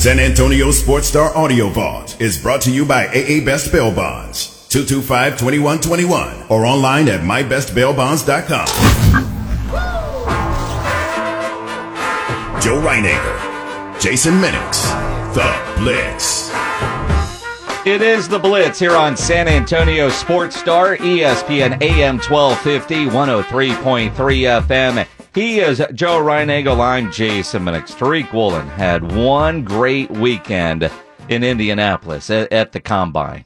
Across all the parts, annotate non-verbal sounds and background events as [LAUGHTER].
San Antonio Sports Star Audio Vault is brought to you by AA Best Bail Bonds, 225-2121, or online at mybestbailbonds.com. Joe Reinagle, Jason Minix, The Blitz. It is the Blitz here on San Antonio Sports Star, ESPN AM 1250, 103.3 FM. He is Joe Reinagle. I'm Jason Minix. Tariq Woolen had one great weekend in Indianapolis at, at the Combine.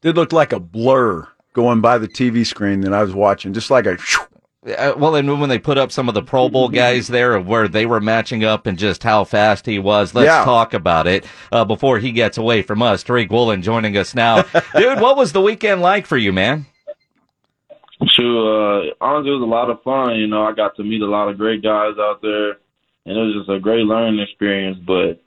Did look like a blur going by the TV screen that I was watching, just like a. Uh, well, and when they put up some of the Pro Bowl guys there, where they were matching up and just how fast he was, let's Yeah. talk about it uh, before he gets away from us. Tariq Woolen joining us now, [LAUGHS] dude. What was the weekend like for you, man? Sure. Uh, honestly, it was a lot of fun. You know, I got to meet a lot of great guys out there, and it was just a great learning experience. But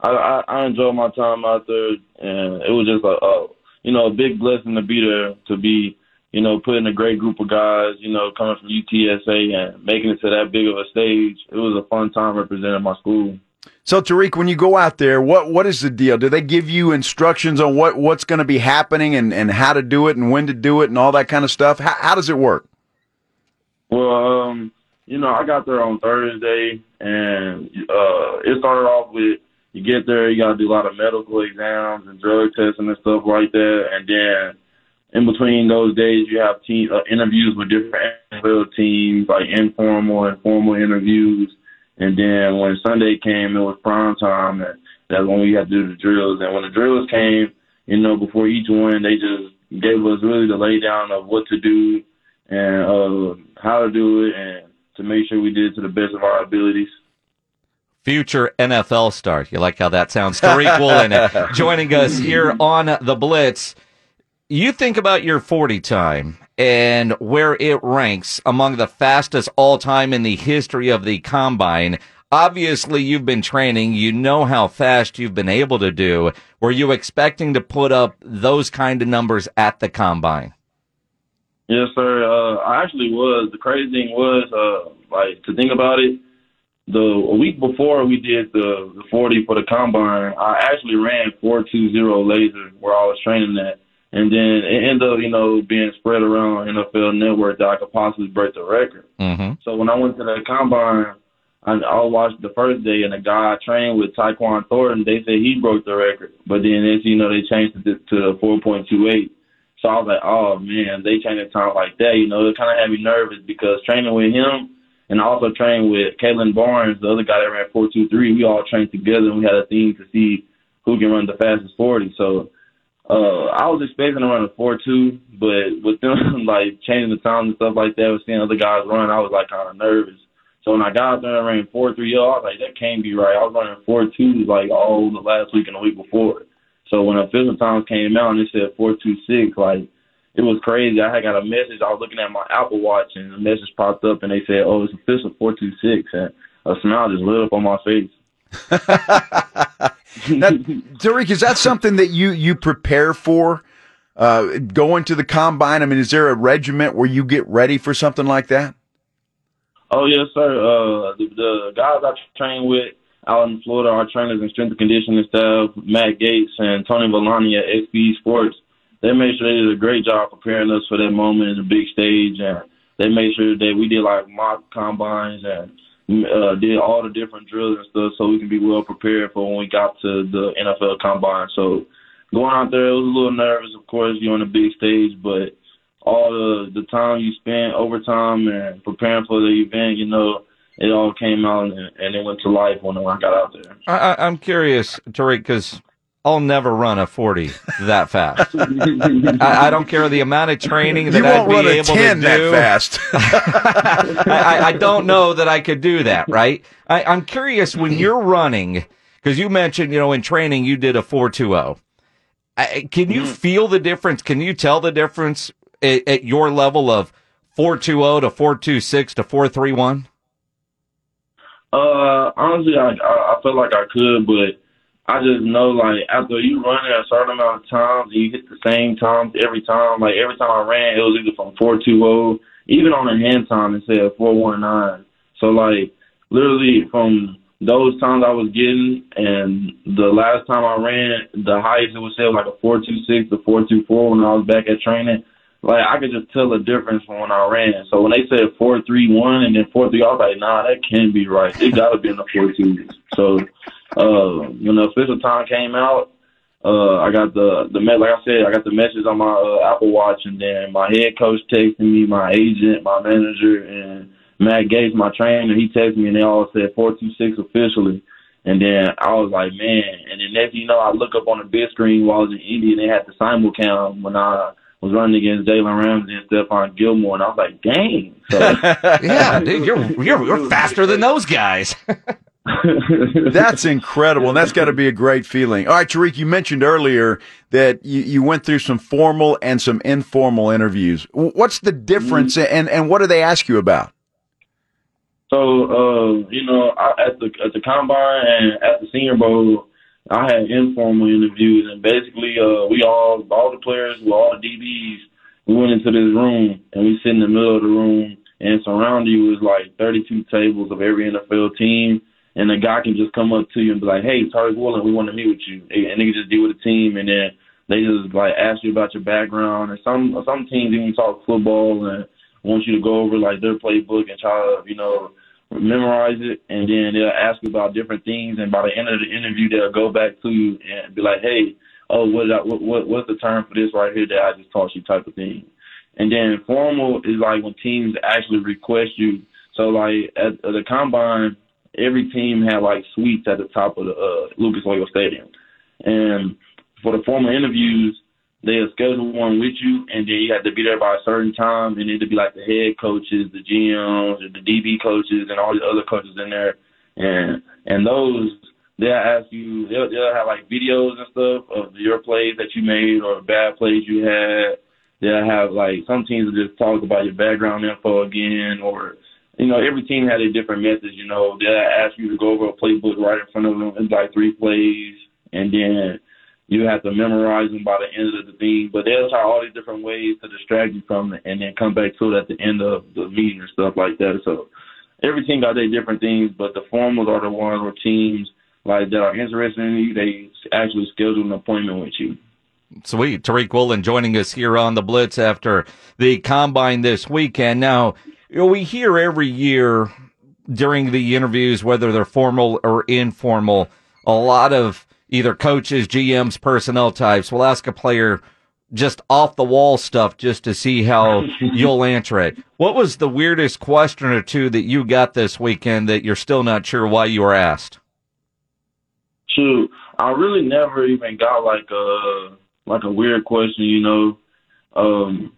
I, I, I enjoyed my time out there, and it was just a, a, you know, a big blessing to be there, to be, you know, put in a great group of guys, you know, coming from UTSA and making it to that big of a stage. It was a fun time representing my school. So Tariq, when you go out there, what what is the deal? Do they give you instructions on what what's going to be happening and and how to do it and when to do it and all that kind of stuff? How, how does it work? Well, um, you know, I got there on Thursday, and uh, it started off with you get there, you got to do a lot of medical exams and drug testing and stuff like that, and then in between those days, you have team uh, interviews with different NFL teams, like informal and formal interviews, and then when Sunday came, it was prime time, and that's when we had to do the drills. And when the drills came, you know, before each one, they just gave us really the laydown of what to do and uh, how to do it, and to make sure we did it to the best of our abilities. Future NFL star. You like how that sounds? Tariq [LAUGHS] Woolen joining us here on the Blitz. You think about your 40 time and where it ranks among the fastest all time in the history of the combine. Obviously, you've been training. You know how fast you've been able to do. Were you expecting to put up those kind of numbers at the combine? Yes, sir. Uh, I actually was. The crazy thing was, uh, like, to think about it, the a week before we did the, the 40 for the combine, I actually ran 420 laser where I was training at. And then it ended up, you know, being spread around NFL Network that I could possibly break the record. Mm-hmm. So when I went to the combine, I, I watched the first day, and the guy I trained with, Tyquan Thornton, they said he broke the record. But then, as you know, they changed it to 4.28. So I was like, oh man, they changed the time like that. You know, it kind of had me nervous because training with him, and I also trained with Kalon Barnes, the other guy that ran 4.23. We all trained together, and we had a theme to see who can run the fastest 40. So uh, I was expecting to run a four two, but with them [LAUGHS] like changing the time and stuff like that, with seeing other guys run, I was like kind of nervous. So when I got there and ran four three, yo, I was like, that can't be right. I was running four two like all the last week and the week before. So when official times came out and it said four two six, like it was crazy. I had got a message. I was looking at my Apple Watch and a message popped up and they said, "Oh, it's official four two six, and a smile just lit up on my face. That, Tariq, is that something that you you prepare for? Uh, going to the combine. I mean, is there a regiment where you get ready for something like that? Oh yes, sir. Uh, the, the guys I train with out in Florida, our trainers and strength and conditioning staff, Matt Gates and Tony Villani at XP Sports, they made sure they did a great job preparing us for that moment in the big stage, and they made sure that we did like mock combines and uh, did all the different drills and stuff, so we can be well prepared for when we got to the NFL combine. So going out there, it was a little nervous, of course, you're on a big stage, but all the the time you spent overtime and preparing for the event, you know, it all came out and, and it went to life when I got out there. I, I'm curious, Tariq, because I'll never run a 40 that fast. I, I don't care the amount of training that I'd be able to that do. fast. [LAUGHS] I, I- don't know that I could do that, right? I, I'm curious when [CLEARS THROAT] you're running, because you mentioned, you know, in training you did a 420. Can you feel the difference? Can you tell the difference at, at your level of 420 to 426 to 431? Uh, honestly, I, I I feel like I could, but I just know like after you run it a certain amount of times and you hit the same times every time. Like every time I ran, it was either from four two zero, even on a hand time it said four one nine. So like literally from those times I was getting, and the last time I ran, the highest it was like a four two six to four two four when I was back at training. Like I could just tell the difference from when I ran. So when they said four three one and then four three, I was like, nah, that can't be right. It got to be in the four two. So uh, when the official time came out, uh, I got the the like I said, I got the message on my uh, Apple Watch, and then my head coach texted me, my agent, my manager, and Matt Gates, my trainer, he texted me, and they all said four two six officially. And then I was like, man. And then next, you know, I look up on the big screen while I was in Indy, and they had the simulcam when I was running against Jalen Ramsey and Stephon Gilmore, and I was like, dang. [LAUGHS] So, yeah, dude, you're you're you're faster than those guys. [LAUGHS] that's incredible, and that's got to be a great feeling. All right, Tariq, you mentioned earlier that you, you went through some formal and some informal interviews. What's the difference, mm-hmm. and and what do they ask you about? So, uh, you know, I, at the at the combine and at the Senior Bowl, I had informal interviews, and basically, uh, we all, all the players, we all DBs, we went into this room, and we sit in the middle of the room, and surrounding you was like 32 tables of every NFL team, and a guy can just come up to you and be like, "Hey, Tariq Woolen, we want to meet with you," and they can just deal with the team, and then they just like ask you about your background, and some some teams even talk football and want you to go over like their playbook and try to, you know memorize it, and then they'll ask you about different things. And by the end of the interview, they'll go back to you and be like, "Hey, oh, what, what, what what's the term for this right here that I just taught you?" type of thing. And then formal is like when teams actually request you. So like at, at the combine, every team had like suites at the top of the uh, Lucas Oil Stadium, and for the formal interviews, they'll schedule one with you, and then you have to be there by a certain time, and it'll be like the head coaches, the GMs, the DB coaches, and all the other coaches in there, and and those they'll ask you, they'll they'll have like videos and stuff of your plays that you made or bad plays you had. They'll have like some teams will just talk about your background info again, or you know every team had a different method. You know they'll ask you to go over a playbook right in front of them in like three plays, and then you have to memorize them by the end of the thing. But they'll try all these different ways to distract you from it and then come back to it at the end of the meeting and stuff like that. So every team got their different things, but the formals are the ones where teams like that are interested in you, they actually schedule an appointment with you. Sweet. Tariq Woolen joining us here on the Blitz after the combine this weekend. Now, you know, we hear every year during the interviews, whether they're formal or informal, a lot of either coaches, GMs, personnel types We'll ask a player just off the wall stuff just to see how you'll answer it. What was the weirdest question or two that you got this weekend that you're still not sure why you were asked? Shoot, I really never even got like a like a weird question, you know. Um,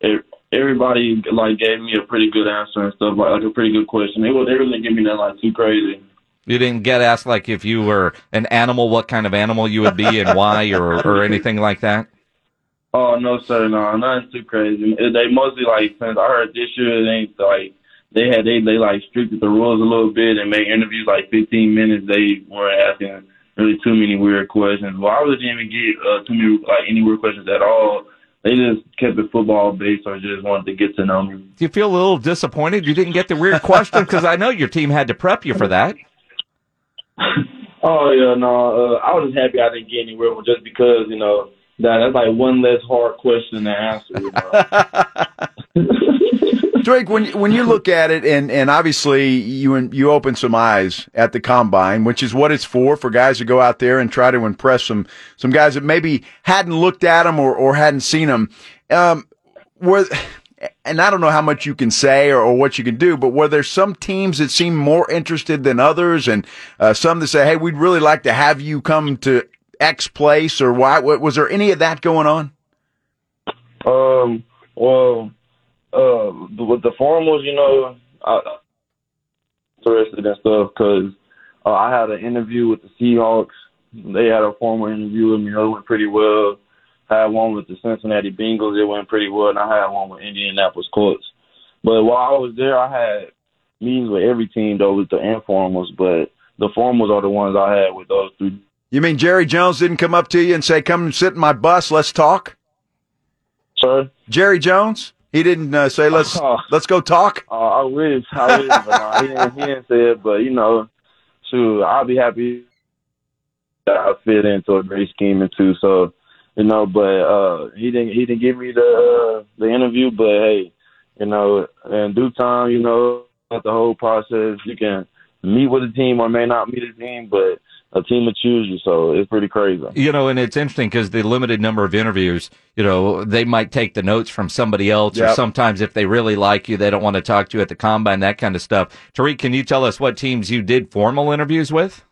it, everybody like gave me a pretty good answer and stuff like, like a pretty good question. They they really give me that like too crazy. You didn't get asked like if you were an animal, what kind of animal you would be and why, or or anything like that. Oh no, sir, no, nothing too crazy. They mostly like since I heard this year, they ain't like they had they they like stricted the rules a little bit and made interviews like 15 minutes. They weren't asking really too many weird questions. Well, I really didn't even get uh, too many like any weird questions at all. They just kept it football based or just wanted to get to know me. Do you feel a little disappointed you didn't get the weird question? Because I know your team had to prep you for that. [LAUGHS] oh yeah, no. Uh, I was just happy I didn't get any anywhere just because you know that that's like one less hard question to answer. You know? [LAUGHS] Drake, when when you look at it, and and obviously you you open some eyes at the combine, which is what it's for for guys to go out there and try to impress some some guys that maybe hadn't looked at them or or hadn't seen them. Um, were and I don't know how much you can say or, or, what you can do, but were there some teams that seem more interested than others, and uh, some that say, "Hey, we'd really like to have you come to X place," or why? Was there any of that going on? Um. Well, uh, with the formals, you know, I interested in stuff because uh, I had an interview with the Seahawks. They had a formal interview with me. It went pretty well had one with the Cincinnati Bengals. It went pretty well, and I had one with Indianapolis Colts. But while I was there, I had meetings with every team though with the informals, but the formals are the ones I had with those three. You mean Jerry Jones didn't come up to you and say, "Come and sit in my bus, let's talk"? Sir, Jerry Jones. He didn't uh, say let's uh, [LAUGHS] let's go talk. Uh, I wish, I wish, but no, he, didn't, he didn't say it. But you know, shoot, I'll be happy that I fit into a great scheme too. So, you know, but uh, he didn't he didn't give me the uh, the interview, but hey, you know, in due time, you know, the whole process, you can meet with a team or may not meet a team, but a team will choose you. So it's pretty crazy. You know, and it's interesting because the limited number of interviews, you know, they might take the notes from somebody else, yep. or sometimes if they really like you, they don't want to talk to you at the combine, that kind of stuff. Tariq, can you tell us what teams you did formal interviews with?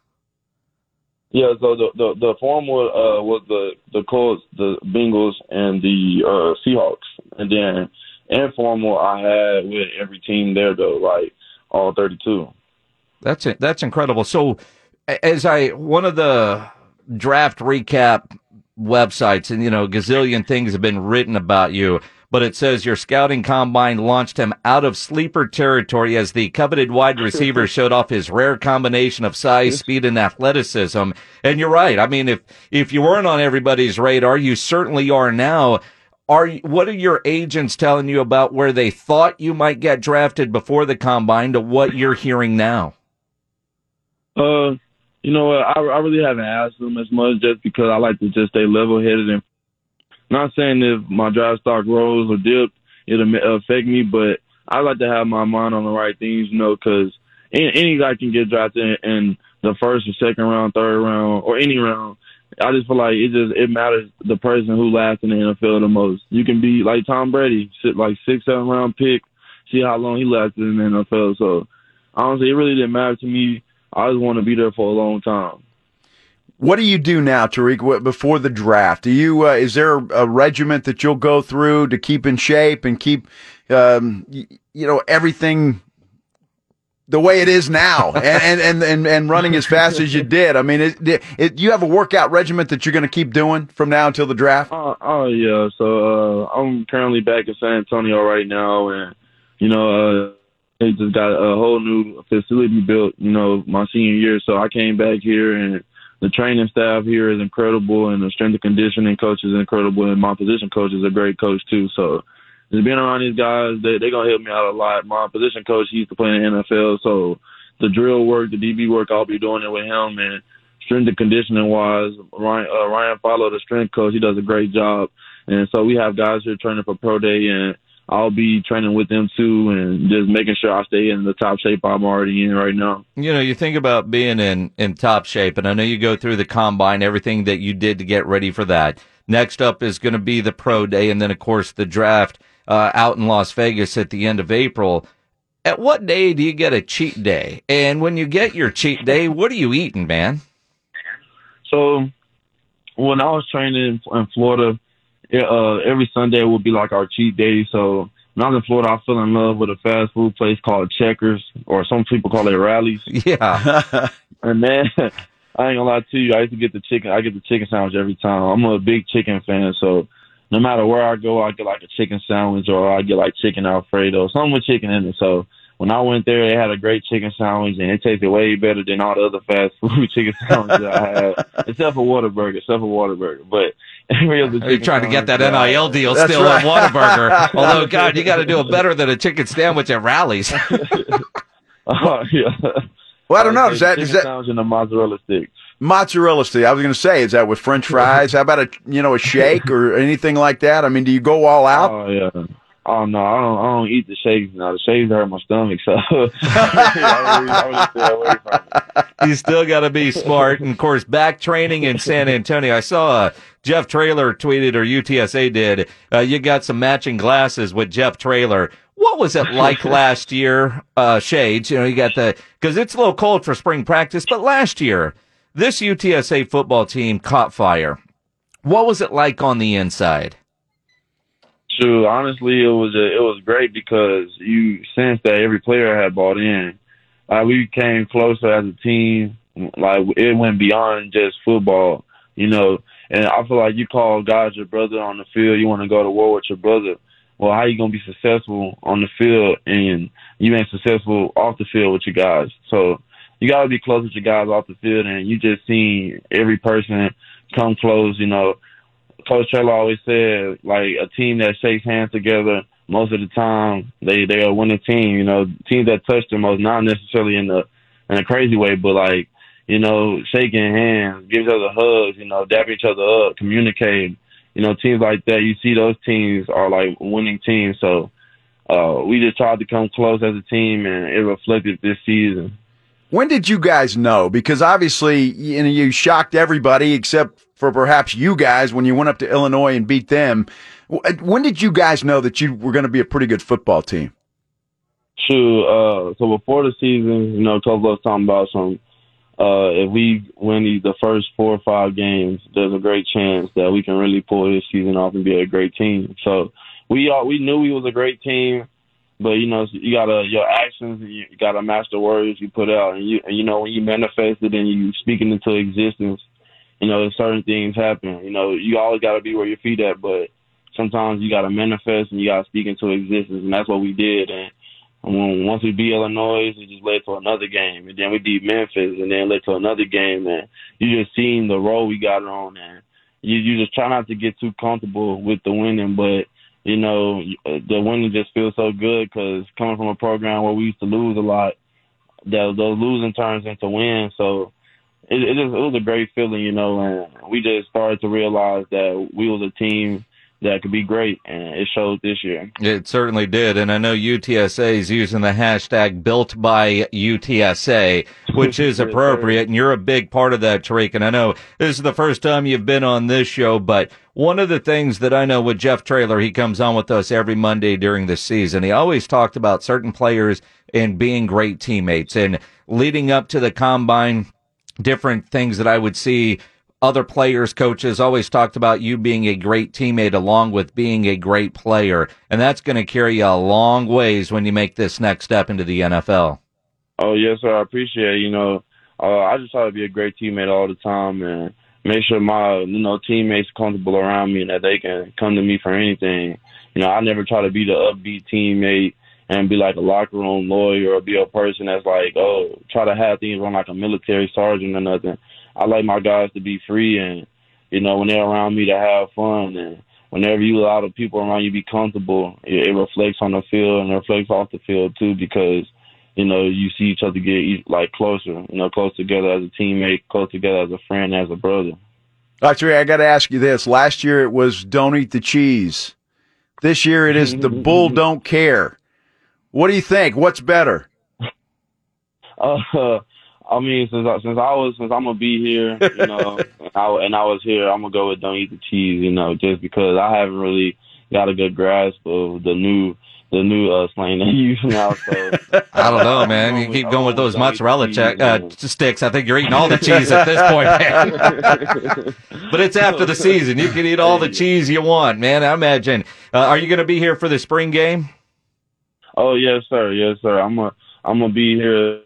Yeah, so the the, the formal uh, was the the Colts, the Bengals, and the uh, Seahawks, and then informal I had with every team there though, like all thirty two. That's it. That's incredible. So as I one of the draft recap websites, and you know, gazillion things have been written about you. But it says your scouting combine launched him out of sleeper territory as the coveted wide receiver [LAUGHS] showed off his rare combination of size, speed, and athleticism. And you're right. I mean, if if you weren't on everybody's radar, you certainly are now. Are what are your agents telling you about where they thought you might get drafted before the combine to what you're hearing now? Uh, you know what? I, I really haven't asked them as much just because I like to just stay level headed and not saying if my draft stock rose or dipped, it'll affect me, but I like to have my mind on the right things, you know, because any, any guy can get drafted in the first or second round, third round, or any round. I just feel like it just it matters the person who lasts in the NFL the most. You can be like Tom Brady, sit like six, seven round pick, see how long he lasted in the NFL. So honestly, it really didn't matter to me I just want to be there for a long time. What do you do now, Tariq? Before the draft, do you uh, is there a regiment that you'll go through to keep in shape and keep, um, you, you know, everything the way it is now, [LAUGHS] and, and and and running as fast as you did? I mean, it, it, you have a workout regiment that you're going to keep doing from now until the draft. Uh, oh yeah, so uh, I'm currently back in San Antonio right now, and you know. Uh, they just got a whole new facility built, you know, my senior year. So I came back here and the training staff here is incredible and the strength and conditioning coach is incredible and my position coach is a great coach too. So just being around these guys, they they're gonna help me out a lot. My position coach he used to play in the NFL, so the drill work, the DB work, I'll be doing it with him and strength and conditioning wise, Ryan uh, Ryan Follow, the strength coach, he does a great job. And so we have guys here training for pro day and I'll be training with them too and just making sure I stay in the top shape I'm already in right now. You know, you think about being in, in top shape, and I know you go through the combine, everything that you did to get ready for that. Next up is going to be the pro day, and then, of course, the draft uh, out in Las Vegas at the end of April. At what day do you get a cheat day? And when you get your cheat day, what are you eating, man? So, when I was training in Florida, uh, every Sunday would be like our cheat day. So when I was in Florida, I fell in love with a fast food place called Checkers, or some people call it Rally's. Yeah. [LAUGHS] and man, [LAUGHS] I ain't gonna lie to you, I used to get the chicken. I get the chicken sandwich every time. I'm a big chicken fan, so no matter where I go, I get like a chicken sandwich, or I get like chicken Alfredo, something with chicken in it. So when I went there, they had a great chicken sandwich, and it tasted way better than all the other fast [LAUGHS] food chicken sandwiches I had, except for Whataburger, except for Whataburger. But every other Are trying to get that NIL deal That's still right. at Whataburger? [LAUGHS] Although, God, you got to do it better than a chicken sandwich at Rally's. [LAUGHS] oh yeah. Well, I don't know. Is that is that sandwich and a mozzarella stick? Mozzarella stick. I was going to say, is that with French [LAUGHS] fries? How about a you know a shake or anything like that? I mean, do you go all out? Oh yeah. Oh no, I don't. I don't eat the shakes now. The shakes hurt my stomach, so [LAUGHS] [LAUGHS] you still got to be smart. And of course, back training in San Antonio. I saw uh, Jeff Traylor tweeted or UTSA did. Uh, you got some matching glasses with Jeff Traylor. What was it like [LAUGHS] last year, uh, Shades? You know, you got the because it's a little cold for spring practice, but last year this UTSA football team caught fire. What was it like on the inside? True. Honestly, it was a, it was great because you sensed that every player had bought in. Like we came closer as a team. Like it went beyond just football, you know. And I feel like you call guys your brother on the field. You want to go to war with your brother. Well, how you gonna be successful on the field and you ain't successful off the field with your guys? So you gotta be close with your guys off the field, and you just seen every person come close. You know, Coach Traylor always said, like a team that shakes hands together most of the time, they they are winning team. You know, teams that touch the most, not necessarily in the in a crazy way, but like you know, shaking hands, give each other hugs, you know, dap each other up, communicate. You know, teams like that, you see those teams are like winning teams. So uh, we just tried to come close as a team, and it reflected this season. When did you guys know? Because obviously, you know, you shocked everybody except for perhaps you guys when you went up to Illinois and beat them. When did you guys know that you were going to be a pretty good football team? Shoot, uh, so before the season, you know, Coach was talking about some uh, if we win the first four or five games, there's a great chance that we can really pull this season off and be a great team. So we all we knew we was a great team, but you know you gotta your actions you gotta match the words you put out, and you and, you know when you manifest it and you speak it into existence, you know certain things happen. You know you always gotta be where your feet at, but sometimes you gotta manifest and you gotta speak into existence, and that's what we did. And when, once we beat Illinois, it just led to another game, and then we beat Memphis, and then led to another game, and you just seen the role we got on, and you you just try not to get too comfortable with the winning, but you know the winning just feels so good because coming from a program where we used to lose a lot, that those losing turns into wins, so it, it, just, it was a great feeling, you know, and we just started to realize that we was a team that could be great, and it showed this year. It certainly did, and I know UTSA is using the hashtag built by UTSA, [LAUGHS] which is appropriate, and you're a big part of that, Tariq. And I know this is the first time you've been on this show, but one of the things that I know with Jeff Traylor, he comes on with us every Monday during the season. He always talked about certain players and being great teammates, and leading up to the combine, different things that I would see other players, coaches always talked about you being a great teammate along with being a great player. And that's going to carry you a long ways when you make this next step into the NFL. Oh, yes, sir. I appreciate it. You know, uh, I just try to be a great teammate all the time and make sure my, you know, teammates comfortable around me and that they can come to me for anything. You know, I never try to be the upbeat teammate and be like a locker room lawyer or be a person that's like, oh, try to have things run like a military sergeant or nothing. I like my guys to be free and you know when they're around me to have fun and whenever you allow the people around you be comfortable, it, it reflects on the field and it reflects off the field too because you know you see each other get like closer, you know, close together as a teammate, close together as a friend, as a brother. Actually, I got to ask you this. Last year it was don't eat the cheese. This year it is the [LAUGHS] bull don't care. What do you think? What's better? Uh, I mean, since I, since I was since I'm gonna be here, you [LAUGHS] know, and, I, and I was here, I'm gonna go with don't eat the cheese, you know, just because I haven't really got a good grasp of the new the new uh, slang they [LAUGHS] use now. So [LAUGHS] I don't know, man. You keep going with those mozzarella check, uh, sticks. I think you're eating all the cheese at this point. but it's after the season. You can eat all the cheese you want, man. I imagine. Uh, are you going to be here for the spring game? Oh yes, sir. Yes, sir. I'm a I'm gonna be here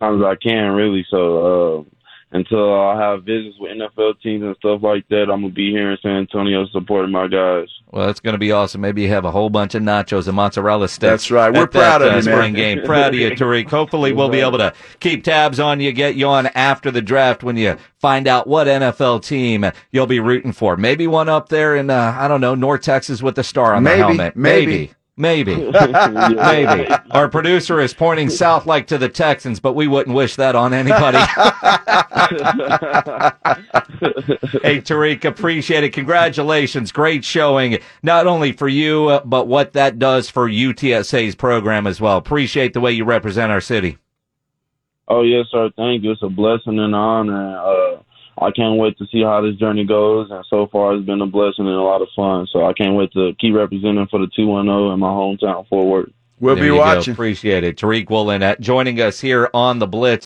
times I can really. So uh, until I have visits with NFL teams and stuff like that, I'm gonna be here in San Antonio supporting my guys. Well, that's gonna be awesome. Maybe you have a whole bunch of nachos and mozzarella sticks. That's right. We're proud that, of uh, spring man. game. Proud of you, Tariq. [LAUGHS] Hopefully, we'll be able to keep tabs on you, get you on after the draft when you find out what NFL team you'll be rooting for. Maybe one up there in uh, I don't know North Texas with the star on maybe, the helmet. Maybe. maybe. Maybe. [LAUGHS] Maybe. Our producer is pointing south like to the Texans, but we wouldn't wish that on anybody. [LAUGHS] hey, Tariq, appreciate it. Congratulations. Great showing, not only for you, uh, but what that does for UTSA's program as well. Appreciate the way you represent our city. Oh, yes, sir. Thank you. It's a blessing and an honor. Uh, I can't wait to see how this journey goes. And so far, it's been a blessing and a lot of fun. So I can't wait to keep representing for the 210 in my hometown, Fort Worth. We'll There be you go. watching. Appreciate it. Tariq Woolen uh, joining us here on the Blitz.